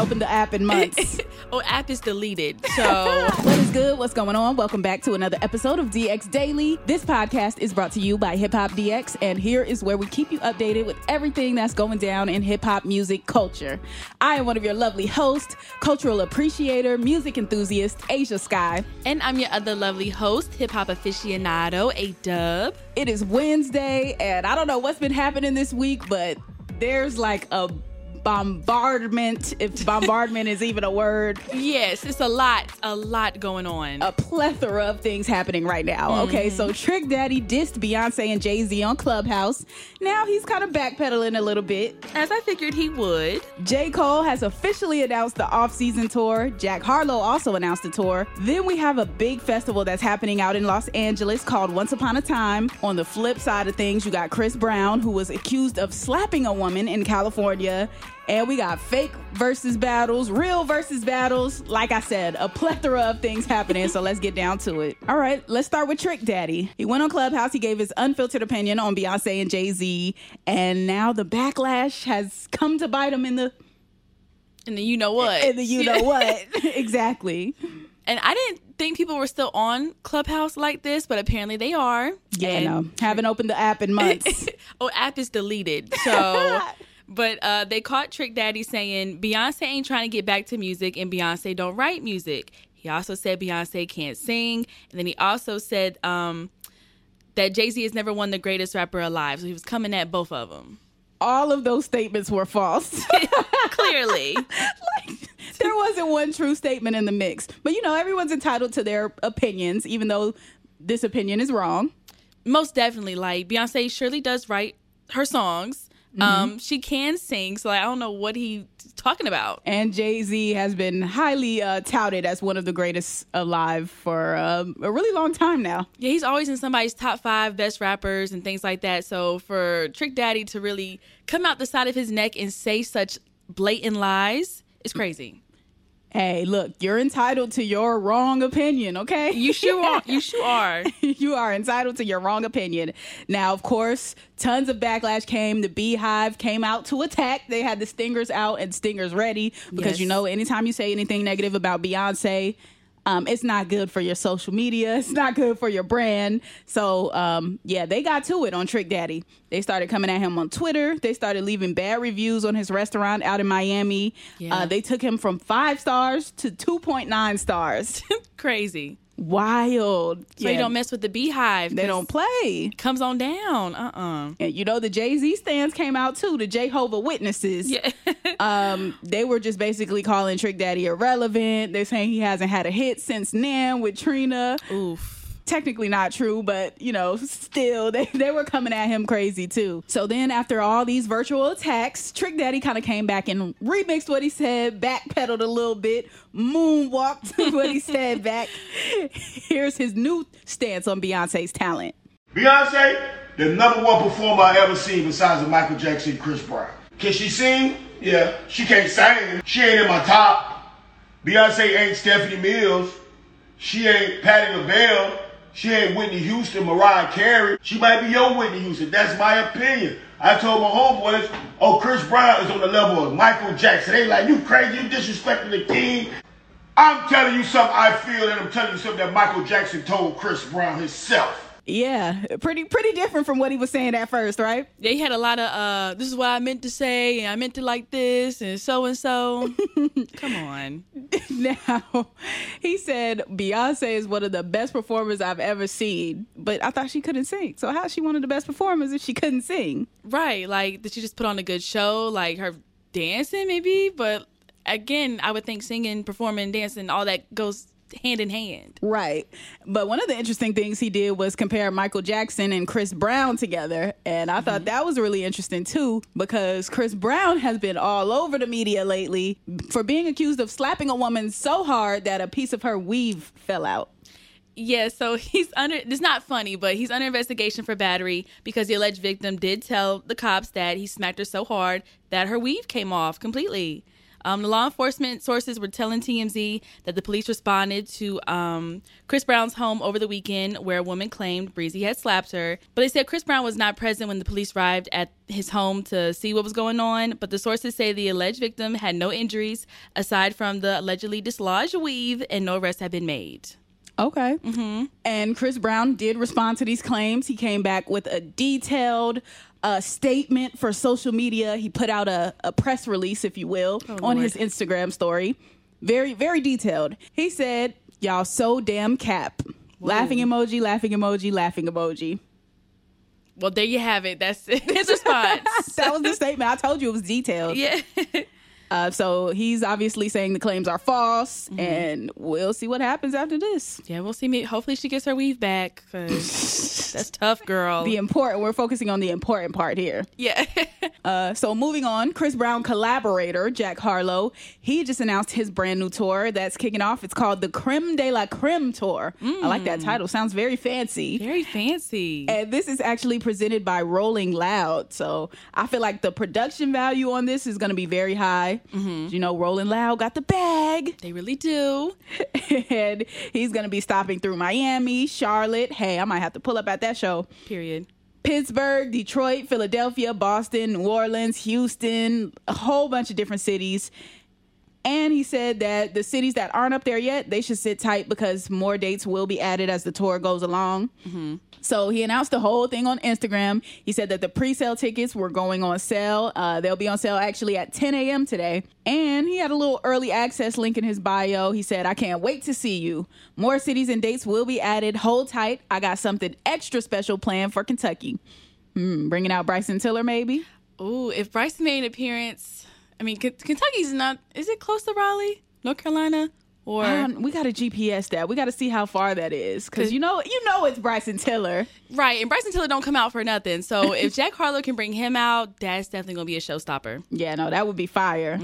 Opened the app in months. oh, app is deleted. So, what is good? What's going on? Welcome back to another episode of DX Daily. This podcast is brought to you by Hip Hop DX, and here is where we keep you updated with everything that's going down in hip hop music culture. I am one of your lovely hosts, cultural appreciator, music enthusiast, Asia Sky. And I'm your other lovely host, hip hop aficionado, A Dub. It is Wednesday, and I don't know what's been happening this week, but there's like a bombardment, if bombardment is even a word. Yes, it's a lot, a lot going on. A plethora of things happening right now. Mm-hmm. Okay, so Trick Daddy dissed Beyonce and Jay Z on Clubhouse. Now he's kind of backpedaling a little bit. As I figured he would. J. Cole has officially announced the off season tour. Jack Harlow also announced the tour. Then we have a big festival that's happening out in Los Angeles called Once Upon a Time. On the flip side of things, you got Chris Brown, who was accused of slapping a woman in California and we got fake versus battles, real versus battles. Like I said, a plethora of things happening. So let's get down to it. All right, let's start with Trick Daddy. He went on Clubhouse. He gave his unfiltered opinion on Beyonce and Jay Z, and now the backlash has come to bite him in the in the you know what in the you know what exactly. And I didn't think people were still on Clubhouse like this, but apparently they are. Yeah, and no, haven't opened the app in months. oh, app is deleted. So But uh, they caught Trick Daddy saying Beyonce ain't trying to get back to music and Beyonce don't write music. He also said Beyonce can't sing. And then he also said um, that Jay Z has never won the greatest rapper alive. So he was coming at both of them. All of those statements were false. Clearly. like, there wasn't one true statement in the mix. But you know, everyone's entitled to their opinions, even though this opinion is wrong. Most definitely. Like, Beyonce surely does write her songs. Mm-hmm. Um, she can sing, so like, I don't know what he's talking about. And Jay Z has been highly uh, touted as one of the greatest alive for um, a really long time now. Yeah, he's always in somebody's top five best rappers and things like that. So for Trick Daddy to really come out the side of his neck and say such blatant lies, it's crazy. Hey, look, you're entitled to your wrong opinion, okay? You sure are. You sure are. you are entitled to your wrong opinion. Now, of course, tons of backlash came. The Beehive came out to attack. They had the stingers out and stingers ready because yes. you know, anytime you say anything negative about Beyonce, um, it's not good for your social media. It's not good for your brand. So, um, yeah, they got to it on Trick Daddy. They started coming at him on Twitter. They started leaving bad reviews on his restaurant out in Miami. Yeah. Uh, they took him from five stars to 2.9 stars. Crazy wild. So yeah. you don't mess with the beehive. They don't play. Comes on down. Uh uh-uh. uh And you know the Jay Z stands came out too. The Jehovah Witnesses. Yeah. um, they were just basically calling Trick Daddy irrelevant. They're saying he hasn't had a hit since Nan with Trina. Oof technically not true, but you know, still they, they were coming at him crazy too. So then after all these virtual attacks, Trick Daddy kind of came back and remixed what he said, backpedaled a little bit, moonwalked what he said back. Here's his new stance on Beyonce's talent. Beyonce, the number one performer I ever seen besides Michael Jackson Chris Brown. Can she sing? Yeah. She can't sing. She ain't in my top. Beyonce ain't Stephanie Mills. She ain't Patti LaBelle. She ain't Whitney Houston, Mariah Carey. She might be your Whitney Houston. That's my opinion. I told my homeboys, oh, Chris Brown is on the level of Michael Jackson. They like, you crazy, you disrespecting the king. I'm telling you something I feel, and I'm telling you something that Michael Jackson told Chris Brown himself. Yeah, pretty pretty different from what he was saying at first, right? Yeah, he had a lot of uh this is what I meant to say and I meant to like this and so and so. Come on. now, he said Beyonce is one of the best performers I've ever seen, but I thought she couldn't sing. So how's she one of the best performers if she couldn't sing? Right. Like did she just put on a good show? Like her dancing maybe? But again, I would think singing, performing, dancing, all that goes hand in hand. Right. But one of the interesting things he did was compare Michael Jackson and Chris Brown together. And I thought mm-hmm. that was really interesting too, because Chris Brown has been all over the media lately for being accused of slapping a woman so hard that a piece of her weave fell out. Yeah, so he's under it's not funny, but he's under investigation for battery because the alleged victim did tell the cops that he smacked her so hard that her weave came off completely. Um, the law enforcement sources were telling TMZ that the police responded to um, Chris Brown's home over the weekend where a woman claimed Breezy had slapped her. But they said Chris Brown was not present when the police arrived at his home to see what was going on. But the sources say the alleged victim had no injuries aside from the allegedly dislodged weave and no arrests have been made. Okay. Mm-hmm. And Chris Brown did respond to these claims. He came back with a detailed uh, statement for social media. He put out a, a press release, if you will, on Lord. his Instagram story. Very, very detailed. He said, Y'all so damn cap. Laughing emoji, laughing emoji, laughing emoji. Well, there you have it. That's his response. That was the statement. I told you it was detailed. yeah. Uh, so he's obviously saying the claims are false, Mm-hmm. and we'll see what happens after this. Yeah, we'll see. Me. Hopefully, she gets her weave back because that's tough, girl. The important, we're focusing on the important part here. yeah. Uh, so moving on, Chris Brown collaborator Jack Harlow, he just announced his brand new tour that's kicking off. It's called the Creme de la Creme Tour. I like that title. Sounds very fancy. Very fancy. And this is actually presented by Rolling Loud. So I feel like the production value on this is going to be very high. Mm-hmm. You know, Rolling Loud got the bag. They really do. and he's going to be stopping through Miami, Charlotte. Hey, I might have to pull up at that show. Period. Pittsburgh, Detroit, Philadelphia, Boston, New Orleans, Houston, a whole bunch of different cities. And he said that the cities that aren't up there yet, they should sit tight because more dates will be added as the tour goes along. So he announced the whole thing on Instagram. He said that the pre-sale tickets were going on sale. Uh, they'll be on sale actually at 10 a.m. today. And he had a little early access link in his bio. He said, "I can't wait to see you. More cities and dates will be added. Hold tight. I got something extra special planned for Kentucky. Hmm, bringing out Bryson Tiller, maybe." Ooh, if Bryson made an appearance, I mean, K- Kentucky's not. Is it close to Raleigh, North Carolina, or Um, we got to GPS that. We got to see how far that is, because you know, you know, it's Bryson Tiller. right? And Bryson Tiller don't come out for nothing. So if Jack Harlow can bring him out, that's definitely gonna be a showstopper. Yeah, no, that would be fire.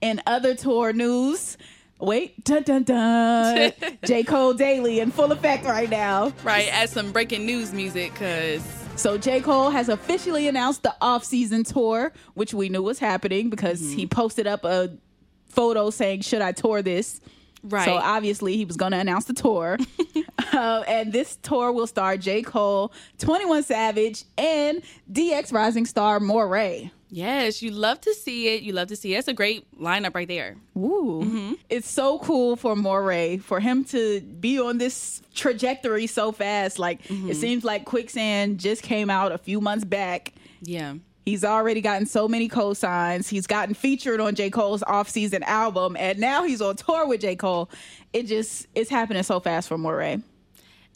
In other tour news, wait, dun dun dun, J Cole Daily in full effect right now. Right, add some breaking news music, cause So J Cole has officially announced the off-season tour, which we knew was happening because he posted up a photo saying, "Should I tour this?" right. So obviously he was going to announce the tour. uh, and this tour will star J. Cole, 21 Savage, and DX Rising star Morray. Yes, you love to see it. You love to see it. That's a great lineup right there. Ooh. Mm-hmm. It's so cool for Morray, for him to be on this trajectory so fast. Like, it mm-hmm. seems like Quicksand just came out a few months back. Yeah. He's already gotten so many co-signs. He's gotten featured on J. Cole's off-season album, and now he's on tour with J. Cole. It just it's happening so fast for Morray.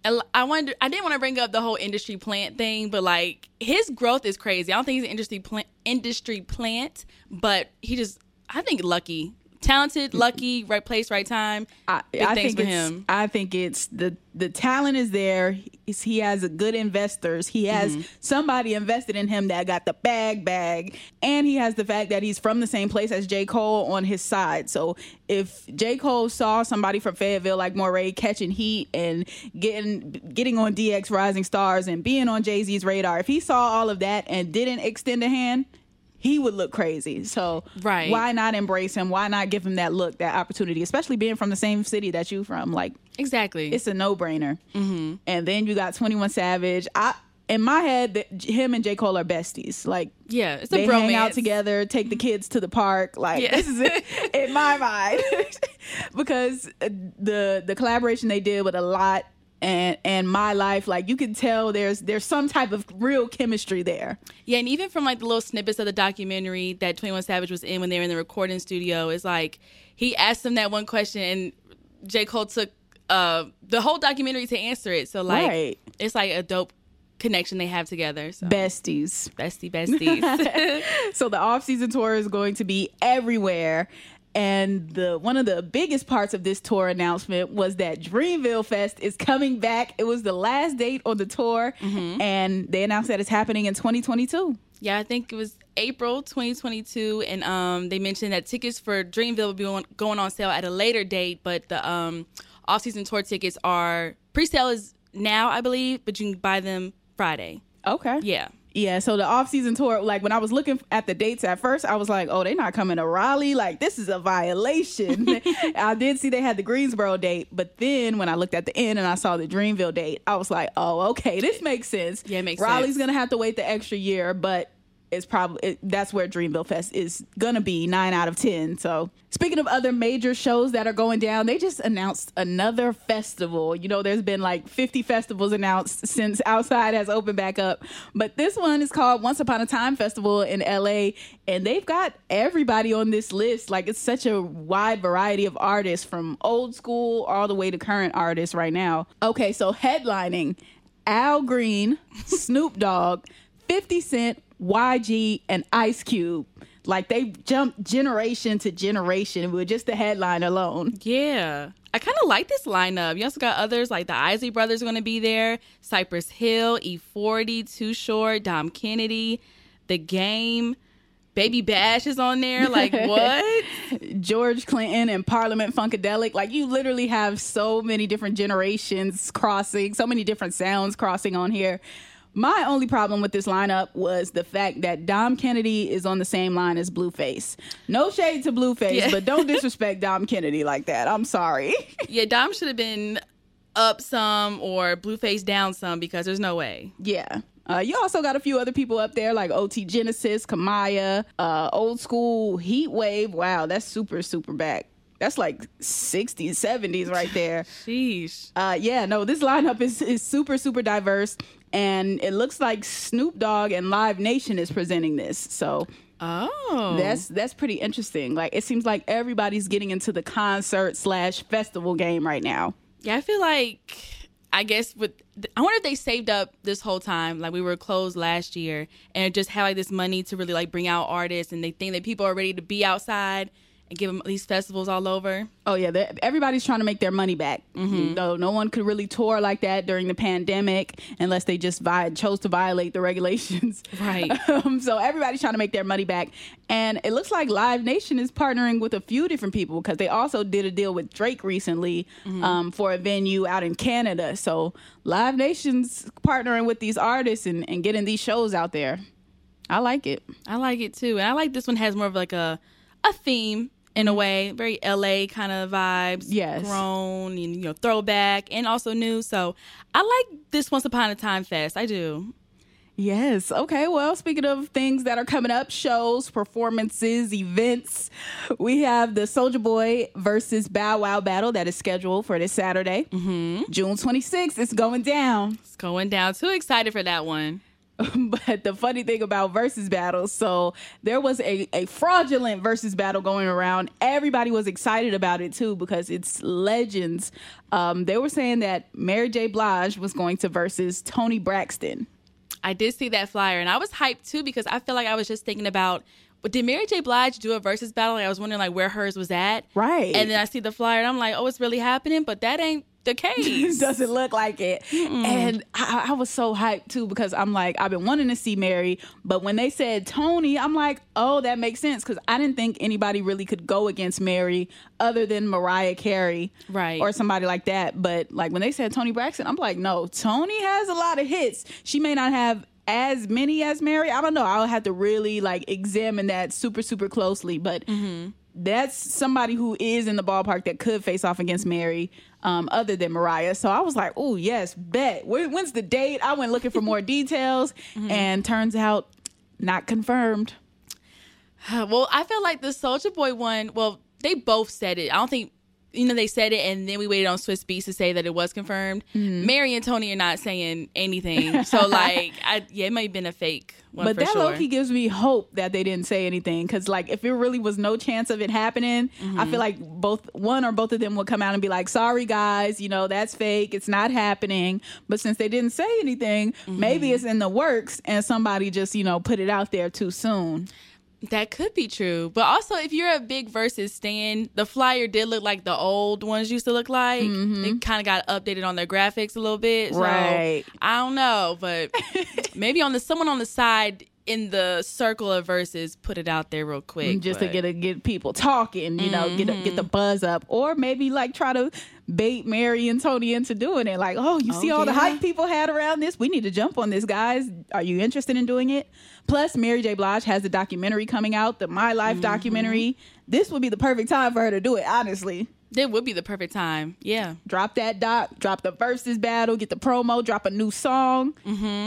I wonder. I didn't want to bring up the whole industry plant thing, but like his growth is crazy. I don't think he's an industry plant, industry plant, but he just. I think lucky, talented, lucky, right place, right time. I, I think it's, him. I think it's the the talent is there. He's, he has a good investors. He has Mm-hmm. somebody invested in him that got the bag bag, and he has the fact that he's from the same place as J Cole on his side. So if J Cole saw somebody from Fayetteville like Morray catching heat and getting getting on DX Rising Stars and being on Jay Z's radar, if he saw all of that and didn't extend a hand. He would look crazy. So Right. why not embrace him? Why not give him that look, that opportunity, especially being from the same city that you from? Like Exactly. it's a no brainer. Mm-hmm. And then you got Twenty One Savage. I in my head, that him and J Cole are besties. Like yeah, it's a they bromance. hang out together, take the kids to the park. Like Yeah. this is it in my mind because uh, the the collaboration they did with a lot and and my life like you can tell there's there's some type of real chemistry there Yeah, and even from like the little snippets of the documentary that Twenty One Savage was in when they were in the recording studio, it's like he asked him that one question, and J Cole took uh the whole documentary to answer it. So like, Right. it's like a dope connection they have together. So besties bestie besties. so the off-season tour is going to be everywhere and the one of the biggest parts of this tour announcement was that Dreamville Fest is coming back. It was the last date on the tour, and they announced that it's happening in 2022. Yeah, I think it was April 2022, and um, they mentioned that tickets for Dreamville will be on, going on sale at a later date, but the um, off-season tour tickets are pre-sale is now, I believe, but you can buy them Friday. Okay. Yeah, Yeah, so the off-season tour, like when I was looking at the dates at first, I was like, "Oh, they're not coming to Raleigh. Like this is a violation." I did see they had the Greensboro date, but then when I looked at the end and I saw the Dreamville date, I was like, "Oh, okay, this makes sense." Yeah, it makes Raleigh's sense. Raleigh's gonna have to wait the extra year, but it's probably it, that's where Dreamville Fest is gonna be nine out of ten. So speaking of other major shows that are going down, they just announced another festival. You know, there's been like 50 festivals announced since Outside has opened back up, but this one is called Once Upon a Time Festival in LA, and they've got everybody on this list. Like it's such a wide variety of artists from old school all the way to current artists right now. Okay, so headlining Al Green, Snoop Dogg, 50 Cent, YG, and Ice Cube. Like they jumped generation to generation with just the headline alone. yeah. I kind of like this lineup. You also got others like the Isley Brothers going to be there, Cypress Hill, E40, Too Short, Dom Kennedy, The Game, Baby Bash is on there. Like what? George Clinton and Parliament Funkadelic. Like you literally have so many different generations crossing, so many different sounds crossing on here. My only problem with this lineup was the fact that Dom Kennedy is on the same line as Blueface. No shade to Blueface, Yeah. but don't disrespect Dom Kennedy like that. I'm sorry. yeah, Dom should have been up some or Blueface down some because there's no way. Yeah. Uh, you also got a few other people up there like OT Genesis, Kamaiyah, uh, old school Heat Wave. Wow, that's super, super back. That's like 60s, 70s right there. Sheesh. Uh, yeah, no, this lineup is, is super, super diverse. And it looks like Snoop Dogg and Live Nation is presenting this. So Oh. that's that's pretty interesting. Like it seems like everybody's getting into the concert slash festival game right now. Yeah, I feel like I guess with I wonder if they saved up this whole time. Like we were closed last year and just had like this money to really like bring out artists, and they think that people are ready to be outside and give them these festivals all over. Oh yeah, everybody's trying to make their money back. No, no one could really tour like that during the pandemic unless they just vi- chose to violate the regulations. Right. Um, so everybody's trying to make their money back, and it looks like Live Nation is partnering with a few different people because they also did a deal with Drake recently um, for a venue out in Canada. So Live Nation's partnering with these artists and, and getting these shows out there. I like it. I like it too, and I like this one has more of like a a theme in a way, very LA kind of vibes. Yes. grown and you know throwback and also new. So I like this Once Upon a Time Fest. I do. Yes. Okay. Well, speaking of things that are coming up, shows, performances, events, we have the Soldier Boy versus Bow Wow battle that is scheduled for this Saturday, mm-hmm. June 26th. It's going down. It's going down. Too excited for that one. but the funny thing about versus battles, so there was a, a fraudulent versus battle going around. Everybody was excited about it too because it's legends. Um, they were saying that Mary J. Blige was going to versus Toni Braxton. I did see that flyer and I was hyped too because I feel like I was just thinking about but did Mary J. Blige do a versus battle? Like I was wondering like where hers was at. Right. And then I see the flyer and I'm like, oh, it's really happening, but that ain't the case. doesn't look like it. And I, I was so hyped too because I'm like, I've been wanting to see Mary, but when they said Toni, I'm like, oh, that makes sense because I didn't think anybody really could go against Mary other than Mariah Carey, Right. or somebody like that. But like when they said Toni Braxton, I'm like, no, Toni has a lot of hits. She may not have as many as Mary. I don't know. I'll have to really like examine that super super closely, but mm-hmm. That's somebody who is in the ballpark that could face off against Mary, um, other than Mariah. So I was like, oh yes, bet. When's the date? I went looking for more details, and turns out not confirmed. well, I feel like the Soldier Boy one, well, they both said it. I don't think you know, they said it, and then we waited on Swizz Beatz to say that it was confirmed. Mm-hmm. Mary and Toni are not saying anything, so like, I, yeah, it might have been a fake. One but that sure. low key gives me hope that they didn't say anything because like if it really was no chance of it happening Mm-hmm. i feel like both one or both of them would come out and be like sorry guys you know that's fake it's not happening but since they didn't say anything maybe Mm-hmm. it's in the works and somebody just you know put it out there too soon That could be true. But also, if you're a big versus stand, the flyer did look like the old ones used to look like. Mm-hmm. They kind of got updated on their graphics a little bit. So, Right. I don't know, but maybe on the someone on the side in the circle of verses put it out there real quick. just to get a, get people talking you know get a, get the Mm-hmm. buzz up. Or maybe like try to bait mary and toni into doing it. Like oh you see all the hype people had around this? We need to jump on this guys. Are you interested in doing it? Plus mary j. Blige has a documentary coming out the my life Mm-hmm. documentary. This would be the perfect time for her to do it honestly That would be the perfect time. Yeah. drop that doc drop the verses battle get the promo drop a new song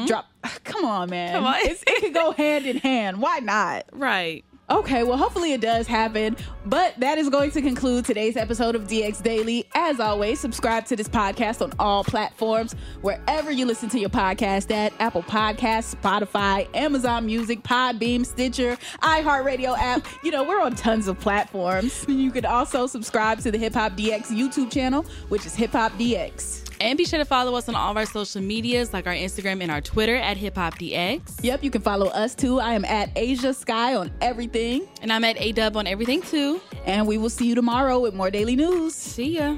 drop come on man Mm-hmm. Come on. It could go hand in hand why not Right. Okay, well, hopefully it does happen. But that is going to conclude today's episode of DX Daily. As always, subscribe to this podcast on all platforms, wherever you listen to your podcast at Apple Podcasts, Spotify, Amazon Music, Podbean, Stitcher, iHeartRadio app. You know, we're on tons of platforms. You can also subscribe to the Hip Hop DX YouTube channel, which is Hip Hop DX. And be sure to follow us on all of our social medias, like our Instagram and our Twitter at Hip Hop DX. Yep, you can follow us too. I am at Asia Sky on everything. And I'm at A Dub on everything too. And we will see you tomorrow with more daily news. See ya.